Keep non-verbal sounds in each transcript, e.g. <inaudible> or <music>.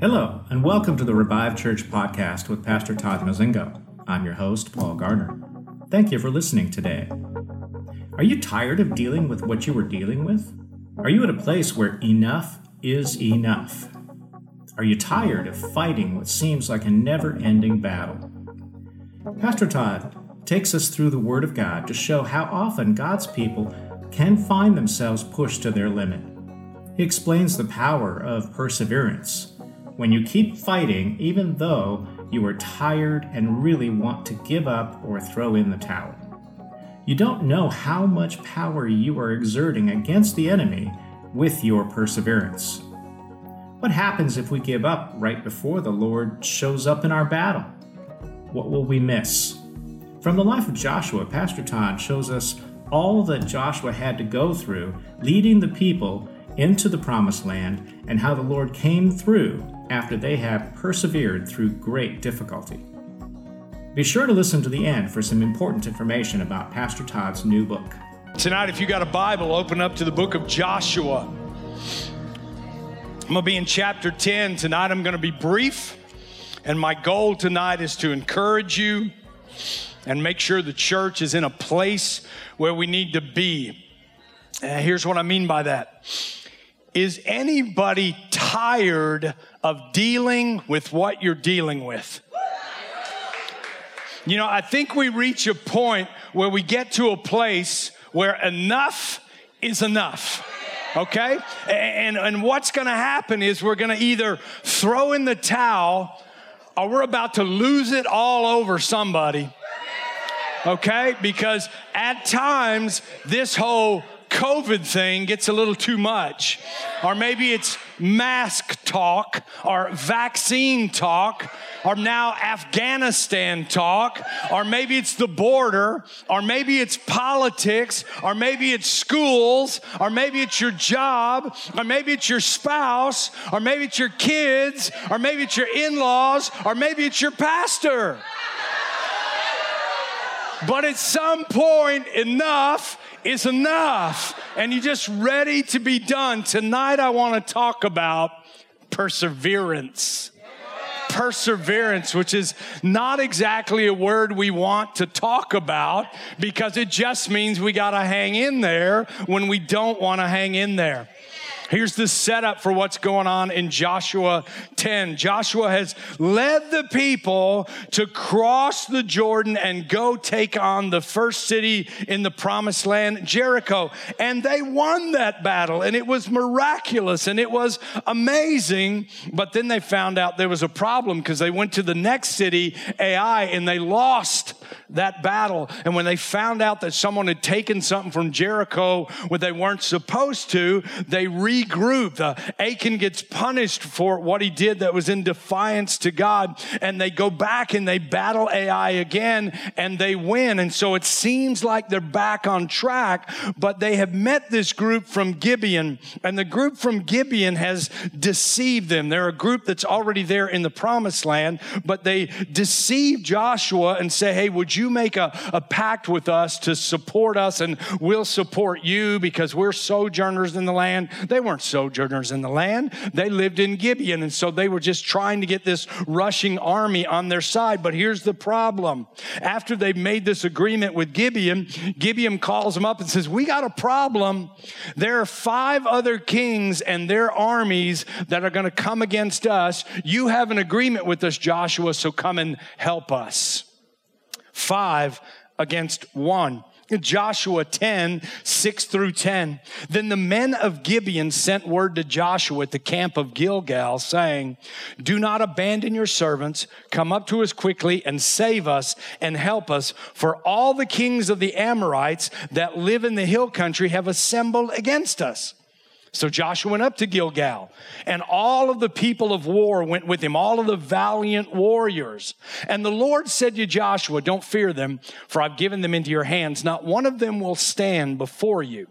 Hello, and welcome to the Revive Church podcast with Pastor Todd Mozingo. I'm your host, Paul Gardner. Thank you for listening today. Are you tired of dealing with what you were dealing with? Are you at a place where enough is enough? Are you tired of fighting what seems like a never ending battle? Pastor Todd takes us through the Word of God to show how often God's people can find themselves pushed to their limit. He explains the power of perseverance when you keep fighting, even though you are tired and really want to give up or throw in the towel. You don't know how much power you are exerting against the enemy with your perseverance. What happens if we give up right before the Lord shows up in our battle? What will we miss? From the life of Joshua, Pastor Todd shows us all that Joshua had to go through leading the people into the promised land and how the Lord came through after they have persevered through great difficulty. Be sure to listen to the end for some important information about Pastor Todd's new book. Tonight, if you got a Bible, open up to the book of Joshua. I'm going to be in chapter 10. Tonight, I'm going to be brief. And my goal tonight is to encourage you and make sure the church is in a place where we need to be. And here's what I mean by that. Is anybody tired of dealing with what you're dealing with? You know, I think we reach a point where we get to a place where enough is enough. Okay? And, and what's gonna happen is we're gonna either throw in the towel or we're about to lose it all over somebody. Okay? Because at times, this whole COVID thing gets a little too much. Or maybe it's mask talk or vaccine talk or now Afghanistan talk, or maybe it's the border, or maybe it's politics, or maybe it's schools, or maybe it's your job, or maybe it's your spouse, or maybe it's your kids, or maybe it's your in laws, or maybe it's your pastor. But at some point, enough is enough, and you're just ready to be done. Tonight, I want to talk about perseverance. Perseverance, which is not exactly a word we want to talk about because it just means we got to hang in there when we don't want to hang in there. Here's the setup for what's going on in Joshua 10. Joshua has led the people to cross the Jordan and go take on the first city in the promised land, Jericho. And they won that battle and it was miraculous and it was amazing. But then they found out there was a problem because they went to the next city, Ai, and they lost that battle. And when they found out that someone had taken something from Jericho where they weren't supposed to, they regrouped. Uh, Achan gets punished for what he did that was in defiance to God. And they go back and they battle Ai again and they win. And so it seems like they're back on track, but they have met this group from Gibeon. And the group from Gibeon has deceived them. They're a group that's already there in the promised land, but they deceive Joshua and say, hey, would you make a, a pact with us to support us and we'll support you because we're sojourners in the land? They weren't sojourners in the land. They lived in Gibeon. And so they were just trying to get this rushing army on their side. But here's the problem. After they've made this agreement with Gibeon, Gibeon calls them up and says, we got a problem. There are five other kings and their armies that are going to come against us. You have an agreement with us, Joshua, so come and help us five against one. Joshua 10, 6 through 10. Then the men of Gibeon sent word to Joshua at the camp of Gilgal, saying, Do not abandon your servants. Come up to us quickly and save us and help us, for all the kings of the Amorites that live in the hill country have assembled against us. So Joshua went up to Gilgal, and all of the people of war went with him, all of the valiant warriors. And the Lord said to Joshua, Don't fear them, for I've given them into your hands. Not one of them will stand before you.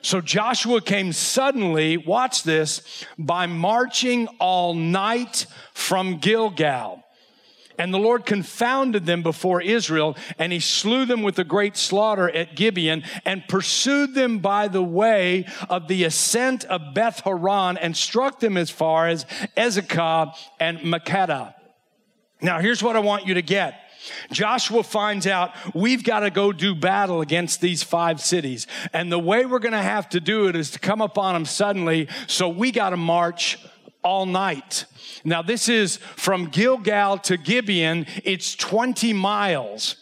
So Joshua came suddenly, watch this, by marching all night from Gilgal. And the Lord confounded them before Israel, and he slew them with a great slaughter at Gibeon, and pursued them by the way of the ascent of Beth Horon, and struck them as far as Azekah and Makkedah. Now, here's what I want you to get. Joshua finds out we've got to go do battle against these five cities. And the way we're going to have to do it is to come upon them suddenly. So we got to march all night. Now, this is from Gilgal to Gibeon, it's 20 miles.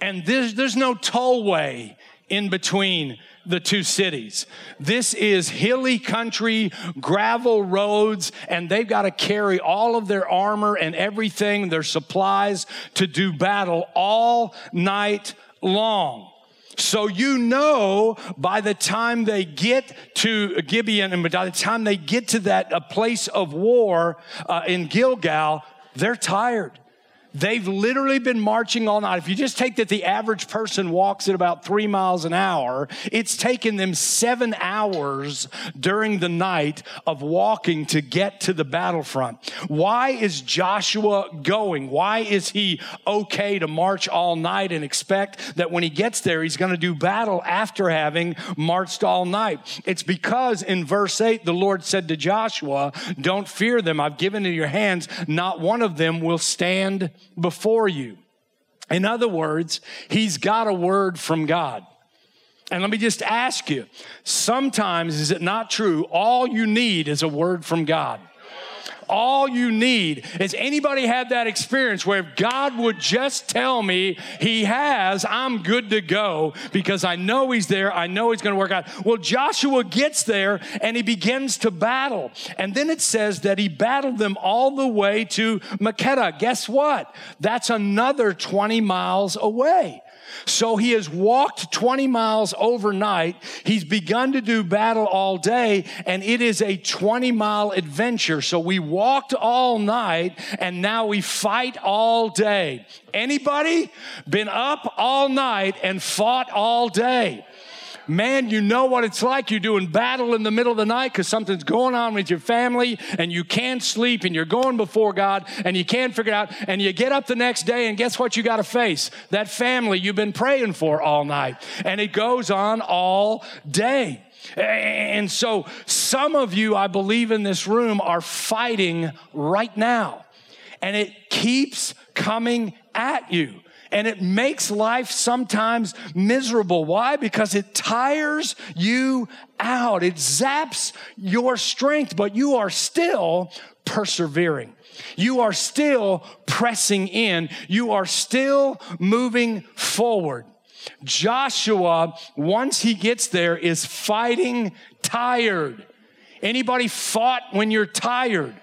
And there's, there's no tollway in between the two cities. This is hilly country, gravel roads, and they've got to carry all of their armor and everything, their supplies to do battle all night long. So you know by the time they get to Gibeon and by the time they get to that a place of war uh, in Gilgal, they're tired. They've literally been marching all night. If you just take that the average person walks at about three miles an hour, it's taken them seven hours during the night of walking to get to the battlefront. Why is Joshua going? Why is he okay to march all night and expect that when he gets there, he's going to do battle after having marched all night? It's because in verse 8, the Lord said to Joshua, Don't fear them. I've given in your hands. Not one of them will stand before you. In other words, he's got a word from God. And let me just ask you sometimes is it not true? All you need is a word from God all you need. Has anybody had that experience where if God would just tell me he has, I'm good to go because I know he's there. I know he's going to work out. Well, Joshua gets there and he begins to battle. And then it says that he battled them all the way to Makkedah. Guess what? That's another 20 miles away. So he has walked 20 miles overnight. He's begun to do battle all day, and it is a 20 mile adventure. So we walked all night, and now we fight all day. Anybody been up all night and fought all day? Man, you know what it's like. You're doing battle in the middle of the night because something's going on with your family and you can't sleep and you're going before God and you can't figure it out. And you get up the next day and guess what you got to face? That family you've been praying for all night. And it goes on all day. And so some of you, I believe in this room, are fighting right now. And it keeps coming at you and it makes life sometimes miserable. Why? Because it tires you out. It zaps your strength, but you are still persevering. You are still pressing in. You are still moving forward. Joshua, once he gets there, is fighting tired. Anybody fought when you're tired?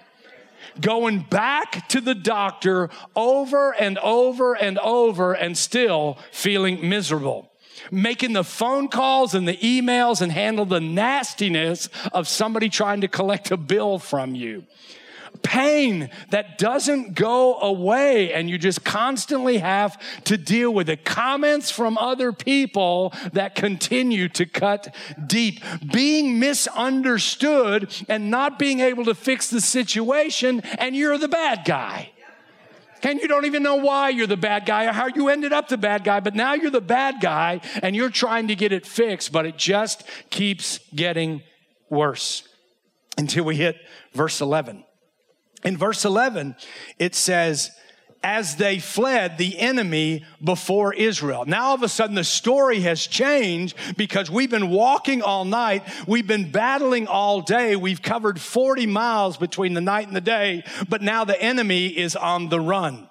Going back to the doctor over and over and over and still feeling miserable. Making the phone calls and the emails and handle the nastiness of somebody trying to collect a bill from you pain that doesn't go away and you just constantly have to deal with the Comments from other people that continue to cut deep. Being misunderstood and not being able to fix the situation and you're the bad guy. And you don't even know why you're the bad guy or how you ended up the bad guy, but now you're the bad guy and you're trying to get it fixed, but it just keeps getting worse until we hit verse 11. In verse 11, it says, as they fled the enemy before Israel. Now all of a sudden the story has changed because we've been walking all night. We've been battling all day. We've covered 40 miles between the night and the day, but now the enemy is on the run.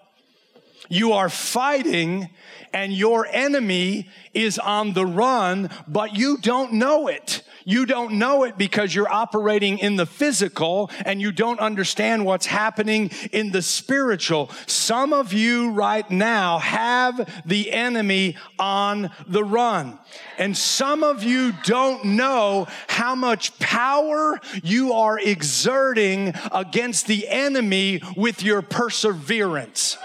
You are fighting and your enemy is on the run, but you don't know it. You don't know it because you're operating in the physical and you don't understand what's happening in the spiritual. Some of you right now have the enemy on the run. And some of you don't know how much power you are exerting against the enemy with your perseverance.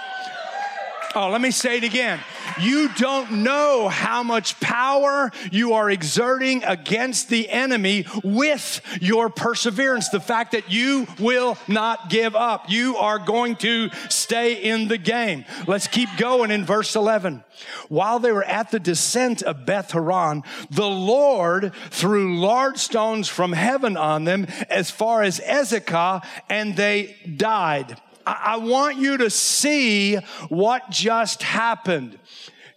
Oh, let me say it again. You don't know how much power you are exerting against the enemy with your perseverance. The fact that you will not give up. You are going to stay in the game. Let's keep going in verse 11. While they were at the descent of Beth Horon, the Lord threw large stones from heaven on them as far as Azekah, and they died. I want you to see what just happened.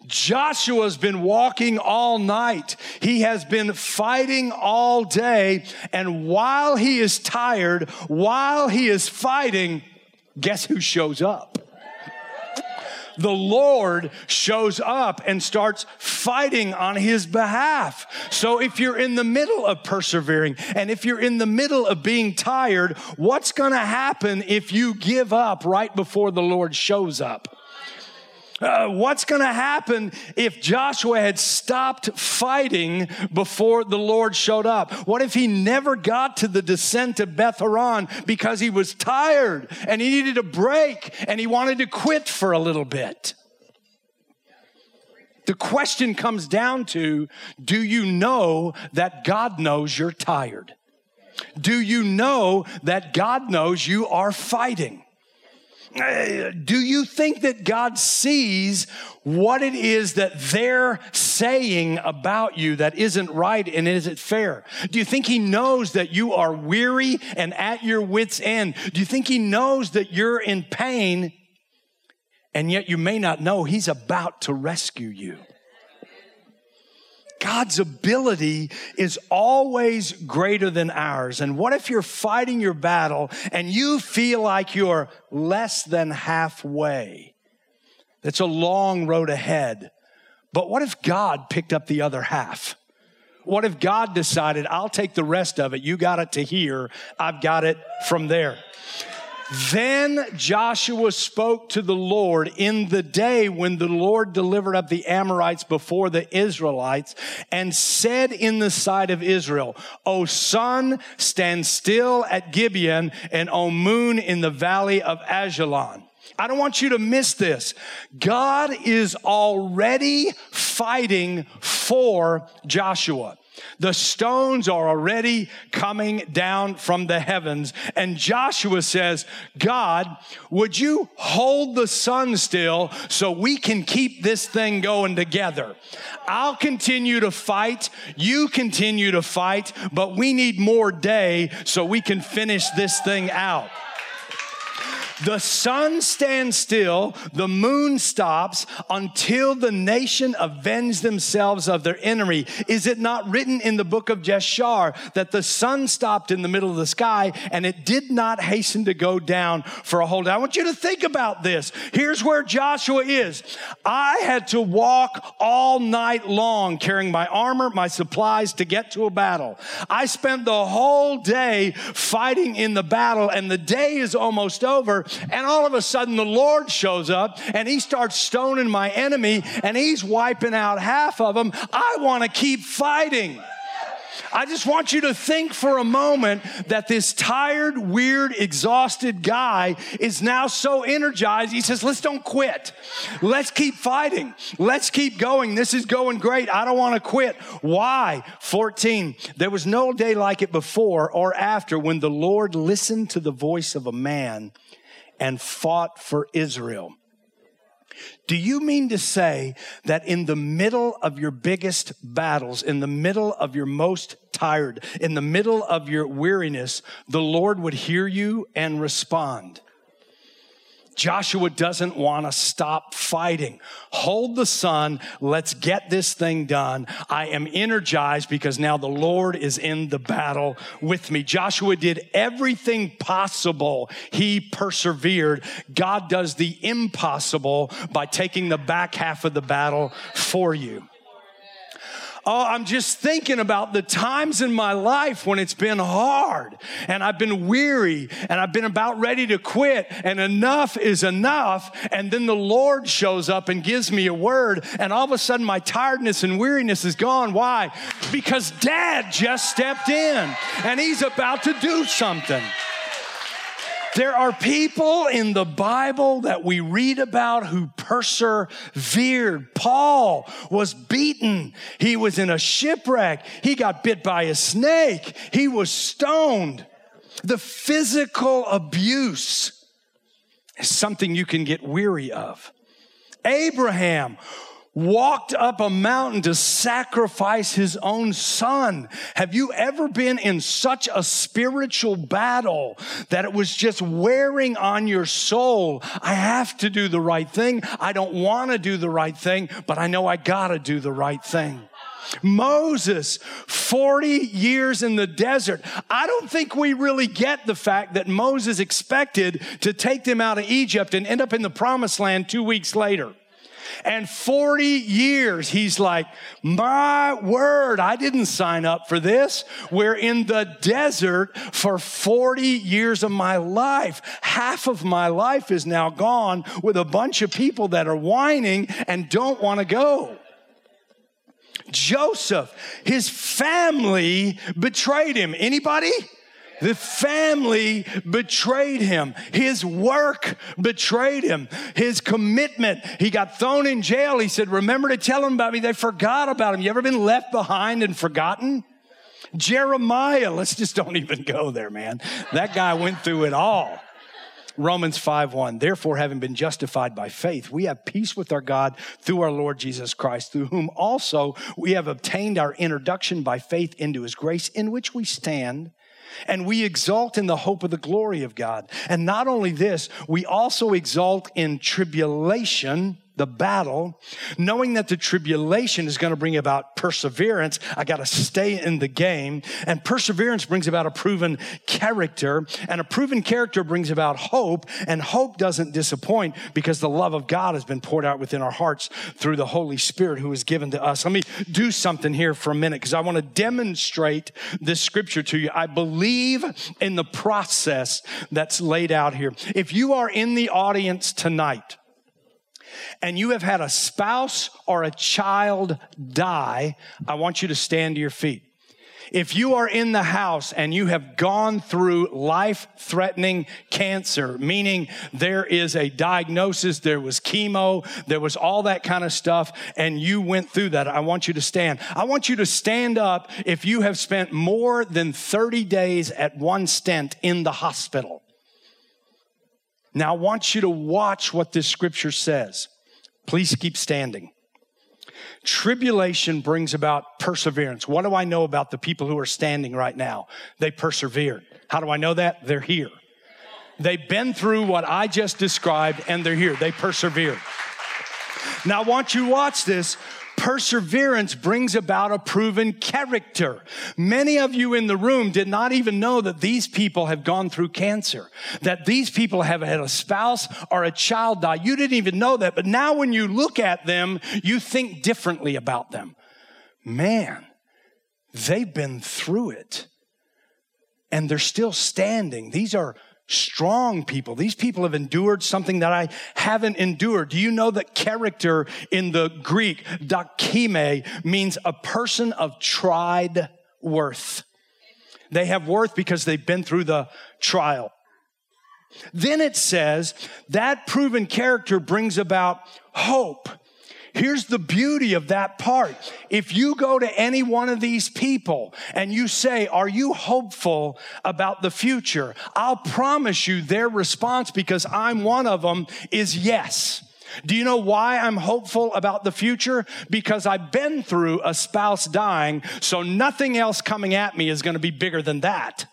Joshua's been walking all night. He has been fighting all day. And while he is tired, while he is fighting, guess who shows up? The Lord shows up and starts fighting on his behalf. So if you're in the middle of persevering and if you're in the middle of being tired, what's going to happen if you give up right before the Lord shows up? Uh, what's going to happen if Joshua had stopped fighting before the Lord showed up? What if he never got to the descent of Beth Horon because he was tired and he needed a break and he wanted to quit for a little bit? The question comes down to do you know that God knows you're tired? Do you know that God knows you are fighting? Do you think that God sees what it is that they're saying about you that isn't right and isn't fair? Do you think He knows that you are weary and at your wits' end? Do you think He knows that you're in pain and yet you may not know He's about to rescue you? God's ability is always greater than ours. And what if you're fighting your battle and you feel like you're less than halfway? It's a long road ahead. But what if God picked up the other half? What if God decided, I'll take the rest of it? You got it to here. I've got it from there. Then Joshua spoke to the Lord in the day when the Lord delivered up the Amorites before the Israelites and said in the sight of Israel, O sun, stand still at Gibeon and O moon in the valley of Ajalon. I don't want you to miss this. God is already fighting for Joshua. The stones are already coming down from the heavens. And Joshua says, God, would you hold the sun still so we can keep this thing going together? I'll continue to fight. You continue to fight, but we need more day so we can finish this thing out. The sun stands still, the moon stops until the nation avenge themselves of their enemy. Is it not written in the book of Jashar that the sun stopped in the middle of the sky and it did not hasten to go down for a whole day? I want you to think about this. Here's where Joshua is. I had to walk all night long carrying my armor, my supplies to get to a battle. I spent the whole day fighting in the battle and the day is almost over and all of a sudden, the Lord shows up and he starts stoning my enemy and he's wiping out half of them. I want to keep fighting. I just want you to think for a moment that this tired, weird, exhausted guy is now so energized. He says, Let's don't quit. Let's keep fighting. Let's keep going. This is going great. I don't want to quit. Why? 14. There was no day like it before or after when the Lord listened to the voice of a man and fought for Israel. Do you mean to say that in the middle of your biggest battles, in the middle of your most tired, in the middle of your weariness, the Lord would hear you and respond? Joshua doesn't want to stop fighting. Hold the sun. Let's get this thing done. I am energized because now the Lord is in the battle with me. Joshua did everything possible. He persevered. God does the impossible by taking the back half of the battle for you. Oh, I'm just thinking about the times in my life when it's been hard and I've been weary and I've been about ready to quit and enough is enough. And then the Lord shows up and gives me a word and all of a sudden my tiredness and weariness is gone. Why? Because dad just stepped in and he's about to do something. There are people in the Bible that we read about who persevered. Paul was beaten. He was in a shipwreck. He got bit by a snake. He was stoned. The physical abuse is something you can get weary of. Abraham walked up a mountain to sacrifice his own son. Have you ever been in such a spiritual battle that it was just wearing on your soul? I have to do the right thing. I don't want to do the right thing, but I know I got to do the right thing. Moses, 40 years in the desert. I don't think we really get the fact that Moses expected to take them out of Egypt and end up in the promised land two weeks later. And 40 years, he's like, my word, I didn't sign up for this. We're in the desert for 40 years of my life. Half of my life is now gone with a bunch of people that are whining and don't want to go. Joseph, his family betrayed him. Anybody? The family betrayed him. His work betrayed him. His commitment. He got thrown in jail. He said, Remember to tell them about me. They forgot about him. You ever been left behind and forgotten? Jeremiah, let's just don't even go there, man. That guy went through it all. Romans 5 1. Therefore, having been justified by faith, we have peace with our God through our Lord Jesus Christ, through whom also we have obtained our introduction by faith into his grace, in which we stand and we exalt in the hope of the glory of God. And not only this, we also exalt in tribulation the battle, knowing that the tribulation is going to bring about perseverance. I got to stay in the game. And perseverance brings about a proven character. And a proven character brings about hope. And hope doesn't disappoint because the love of God has been poured out within our hearts through the Holy Spirit who is given to us. Let me do something here for a minute because I want to demonstrate this scripture to you. I believe in the process that's laid out here. If you are in the audience tonight, and you have had a spouse or a child die, I want you to stand to your feet. If you are in the house and you have gone through life threatening cancer, meaning there is a diagnosis, there was chemo, there was all that kind of stuff, and you went through that, I want you to stand. I want you to stand up if you have spent more than 30 days at one stent in the hospital. Now, I want you to watch what this scripture says. Please keep standing. Tribulation brings about perseverance. What do I know about the people who are standing right now? They persevered. How do I know that? They're here. They've been through what I just described and they're here. They persevered. Now, I want you to watch this Perseverance brings about a proven character. Many of you in the room did not even know that these people have gone through cancer, that these people have had a spouse or a child die. You didn't even know that, but now when you look at them, you think differently about them. Man, they've been through it and they're still standing. These are strong people. These people have endured something that I haven't endured. Do you know that character in the Greek, dakime, means a person of tried worth? They have worth because they've been through the trial. Then it says that proven character brings about hope. Here's the beauty of that part. If you go to any one of these people and you say, Are you hopeful about the future? I'll promise you their response, because I'm one of them, is yes. Do you know why I'm hopeful about the future? Because I've been through a spouse dying, so nothing else coming at me is going to be bigger than that.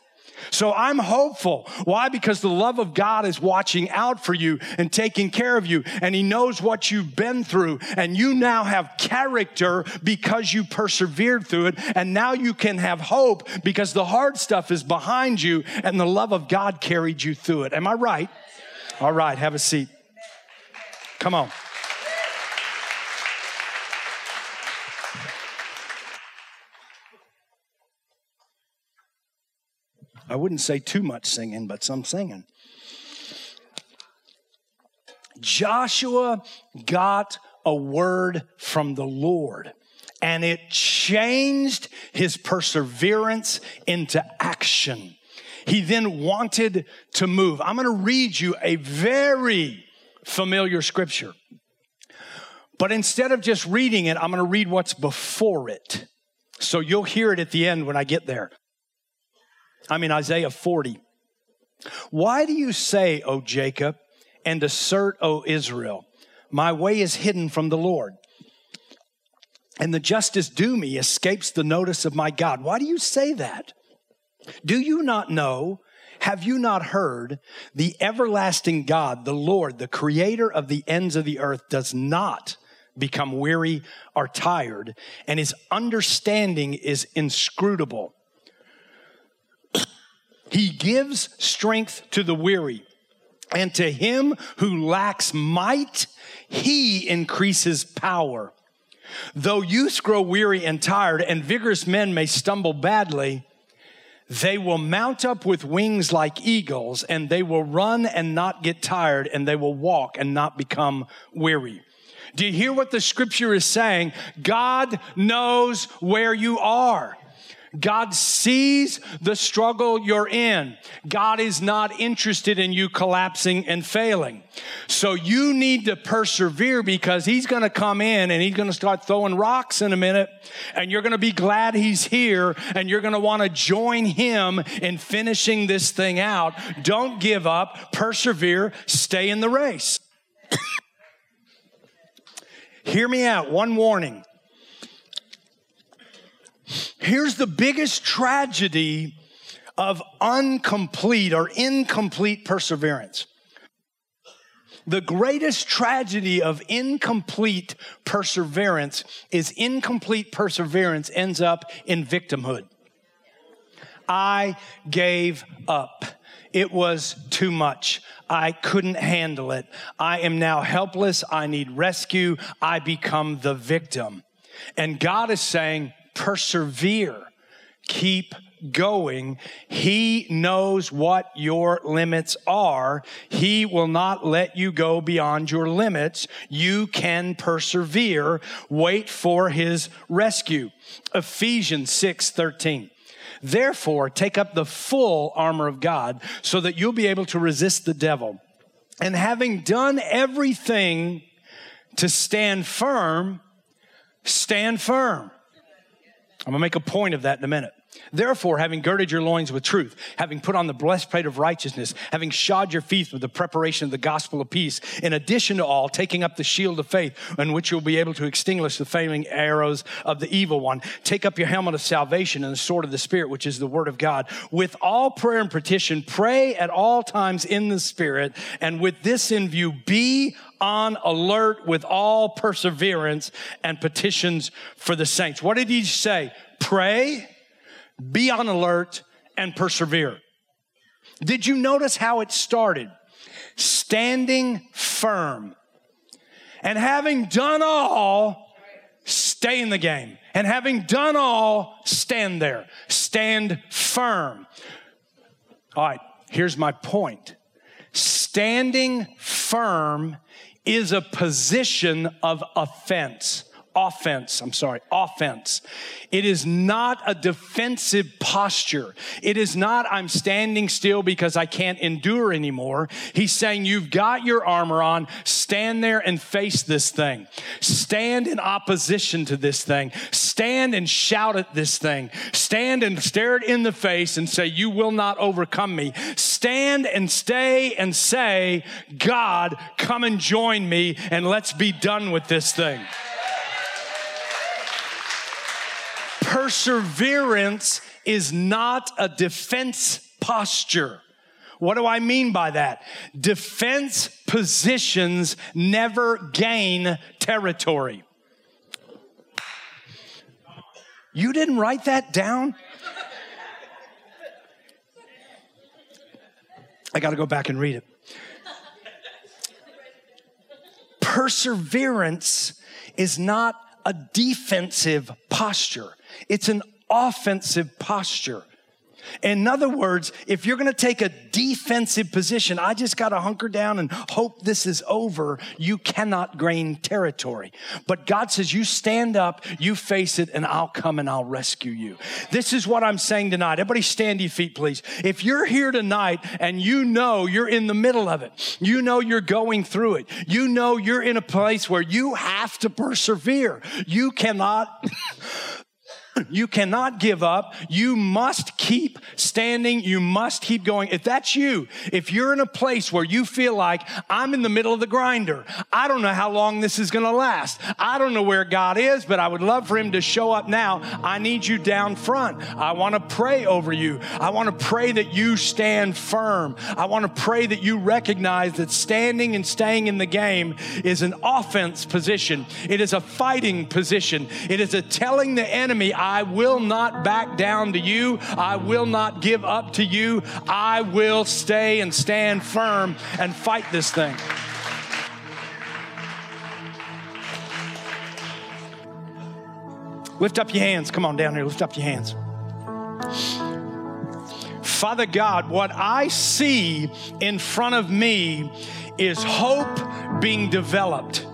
So I'm hopeful. Why? Because the love of God is watching out for you and taking care of you, and He knows what you've been through, and you now have character because you persevered through it, and now you can have hope because the hard stuff is behind you, and the love of God carried you through it. Am I right? All right, have a seat. Come on. I wouldn't say too much singing, but some singing. Joshua got a word from the Lord and it changed his perseverance into action. He then wanted to move. I'm going to read you a very familiar scripture. But instead of just reading it, I'm going to read what's before it. So you'll hear it at the end when I get there. I mean, Isaiah 40. Why do you say, O Jacob, and assert, O Israel, my way is hidden from the Lord? And the justice due me escapes the notice of my God. Why do you say that? Do you not know? Have you not heard? The everlasting God, the Lord, the creator of the ends of the earth, does not become weary or tired, and his understanding is inscrutable. He gives strength to the weary, and to him who lacks might, he increases power. Though youths grow weary and tired, and vigorous men may stumble badly, they will mount up with wings like eagles, and they will run and not get tired, and they will walk and not become weary. Do you hear what the scripture is saying? God knows where you are. God sees the struggle you're in. God is not interested in you collapsing and failing. So you need to persevere because He's going to come in and He's going to start throwing rocks in a minute. And you're going to be glad He's here and you're going to want to join Him in finishing this thing out. Don't give up, persevere, stay in the race. <coughs> Hear me out. One warning. Here's the biggest tragedy of incomplete or incomplete perseverance. The greatest tragedy of incomplete perseverance is incomplete perseverance ends up in victimhood. I gave up. It was too much. I couldn't handle it. I am now helpless. I need rescue. I become the victim. And God is saying, persevere, keep going. He knows what your limits are. He will not let you go beyond your limits. You can persevere. Wait for his rescue. Ephesians 6 13. Therefore, take up the full armor of God so that you'll be able to resist the devil. And having done everything to stand firm, stand firm. I'm going to make a point of that in a minute. Therefore, having girded your loins with truth, having put on the breastplate of righteousness, having shod your feet with the preparation of the gospel of peace, in addition to all, taking up the shield of faith, in which you'll be able to extinguish the flaming arrows of the evil one. Take up your helmet of salvation and the sword of the Spirit, which is the word of God. With all prayer and petition, pray at all times in the Spirit, and with this in view, be on alert with all perseverance and petitions for the saints. What did he say? Pray be on alert and persevere. Did you notice how it started? Standing firm. And having done all, stay in the game. And having done all, stand there. Stand firm. All right, here's my point. Standing firm is a position of offense offense. I'm sorry, offense. It is not a defensive posture. It is not, I'm standing still because I can't endure anymore. He's saying, You've got your armor on. Stand there and face this thing. Stand in opposition to this thing. Stand and shout at this thing. Stand and stare it in the face and say, You will not overcome me. Stand and stay and say, God, come and join me and let's be done with this thing. Perseverance is not a defense posture. What do I mean by that? Defense positions never gain territory. You didn't write that down? I got to go back and read it. Perseverance is not a defensive posture. It's an offensive posture. In other words, if you're going to take a defensive position, I just got to hunker down and hope this is over, you cannot gain territory. But God says, you stand up, you face it, and I'll come and I'll rescue you. This is what I'm saying tonight. Everybody stand your feet, please. If you're here tonight and you know you're in the middle of it, you know you're going through it, you know you're in a place where you have to persevere, you cannot. <laughs> <clears throat> You cannot give up. You must keep standing. You must keep going. If that's you, if you're in a place where you feel like I'm in the middle of the grinder, I don't know how long this is going to last. I don't know where God is, but I would love for him to show up now. I need you down front. I want to pray over you. I want to pray that you stand firm. I want to pray that you recognize that standing and staying in the game is an offense position. It is a fighting position. It is a telling the enemy, I will not back down to you. I will not give up to you. I will stay and stand firm and fight this thing. Lift up your hands. Come on down here. Lift up your hands. Father God, what I see in front of me is hope being developed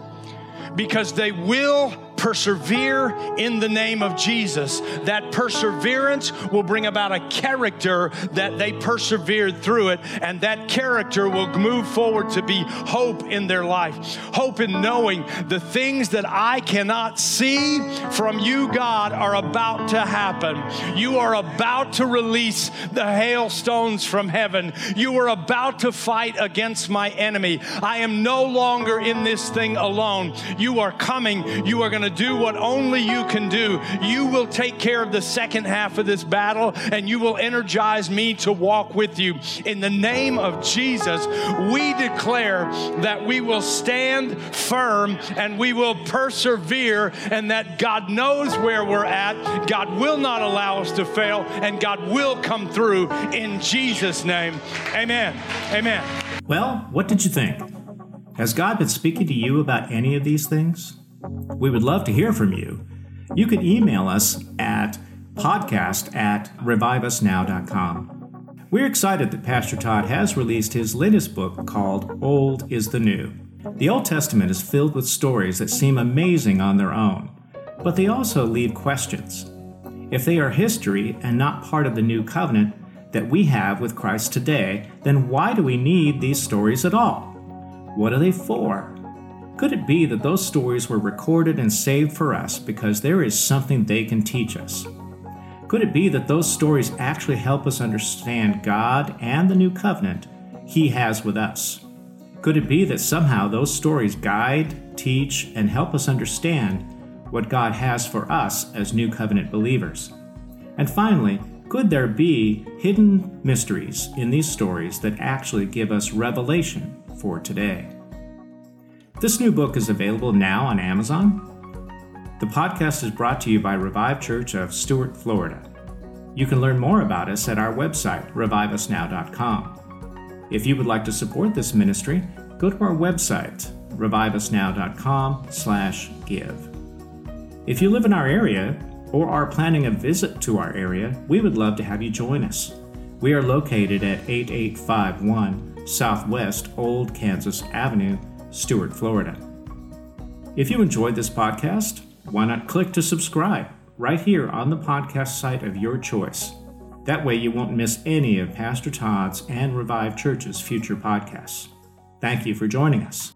because they will persevere in the name of Jesus. That perseverance will bring about a character that they persevered through it, and that character will move forward to be hope in their life. Hope in knowing the things that I cannot see from you, God, are about to happen. You are about to release the hailstones from heaven. You are about to fight against my enemy. I am no longer in this thing alone. You are coming. You are going to do what only you can do. You will take care of the second half of this battle and you will energize me to walk with you. In the name of Jesus, we declare that we will stand firm and we will persevere and that God knows where we're at. God will not allow us to fail and God will come through in Jesus' name. Amen. Amen. Well, what did you think? Has God been speaking to you about any of these things? We would love to hear from you. You can email us at podcast at reviveusnow.com. We're excited that Pastor Todd has released his latest book called Old is the New. The Old Testament is filled with stories that seem amazing on their own, but they also leave questions. If they are history and not part of the new covenant that we have with Christ today, then why do we need these stories at all? What are they for? Could it be that those stories were recorded and saved for us because there is something they can teach us? Could it be that those stories actually help us understand God and the new covenant He has with us? Could it be that somehow those stories guide, teach, and help us understand what God has for us as new covenant believers? And finally, could there be hidden mysteries in these stories that actually give us revelation for today? This new book is available now on Amazon. The podcast is brought to you by Revive Church of Stuart, Florida. You can learn more about us at our website, reviveusnow.com. If you would like to support this ministry, go to our website, reviveusnow.com/give. If you live in our area or are planning a visit to our area, we would love to have you join us. We are located at 8851 Southwest Old Kansas Avenue Stuart, Florida. If you enjoyed this podcast, why not click to subscribe right here on the podcast site of your choice? That way you won't miss any of Pastor Todd's and Revive Church's future podcasts. Thank you for joining us.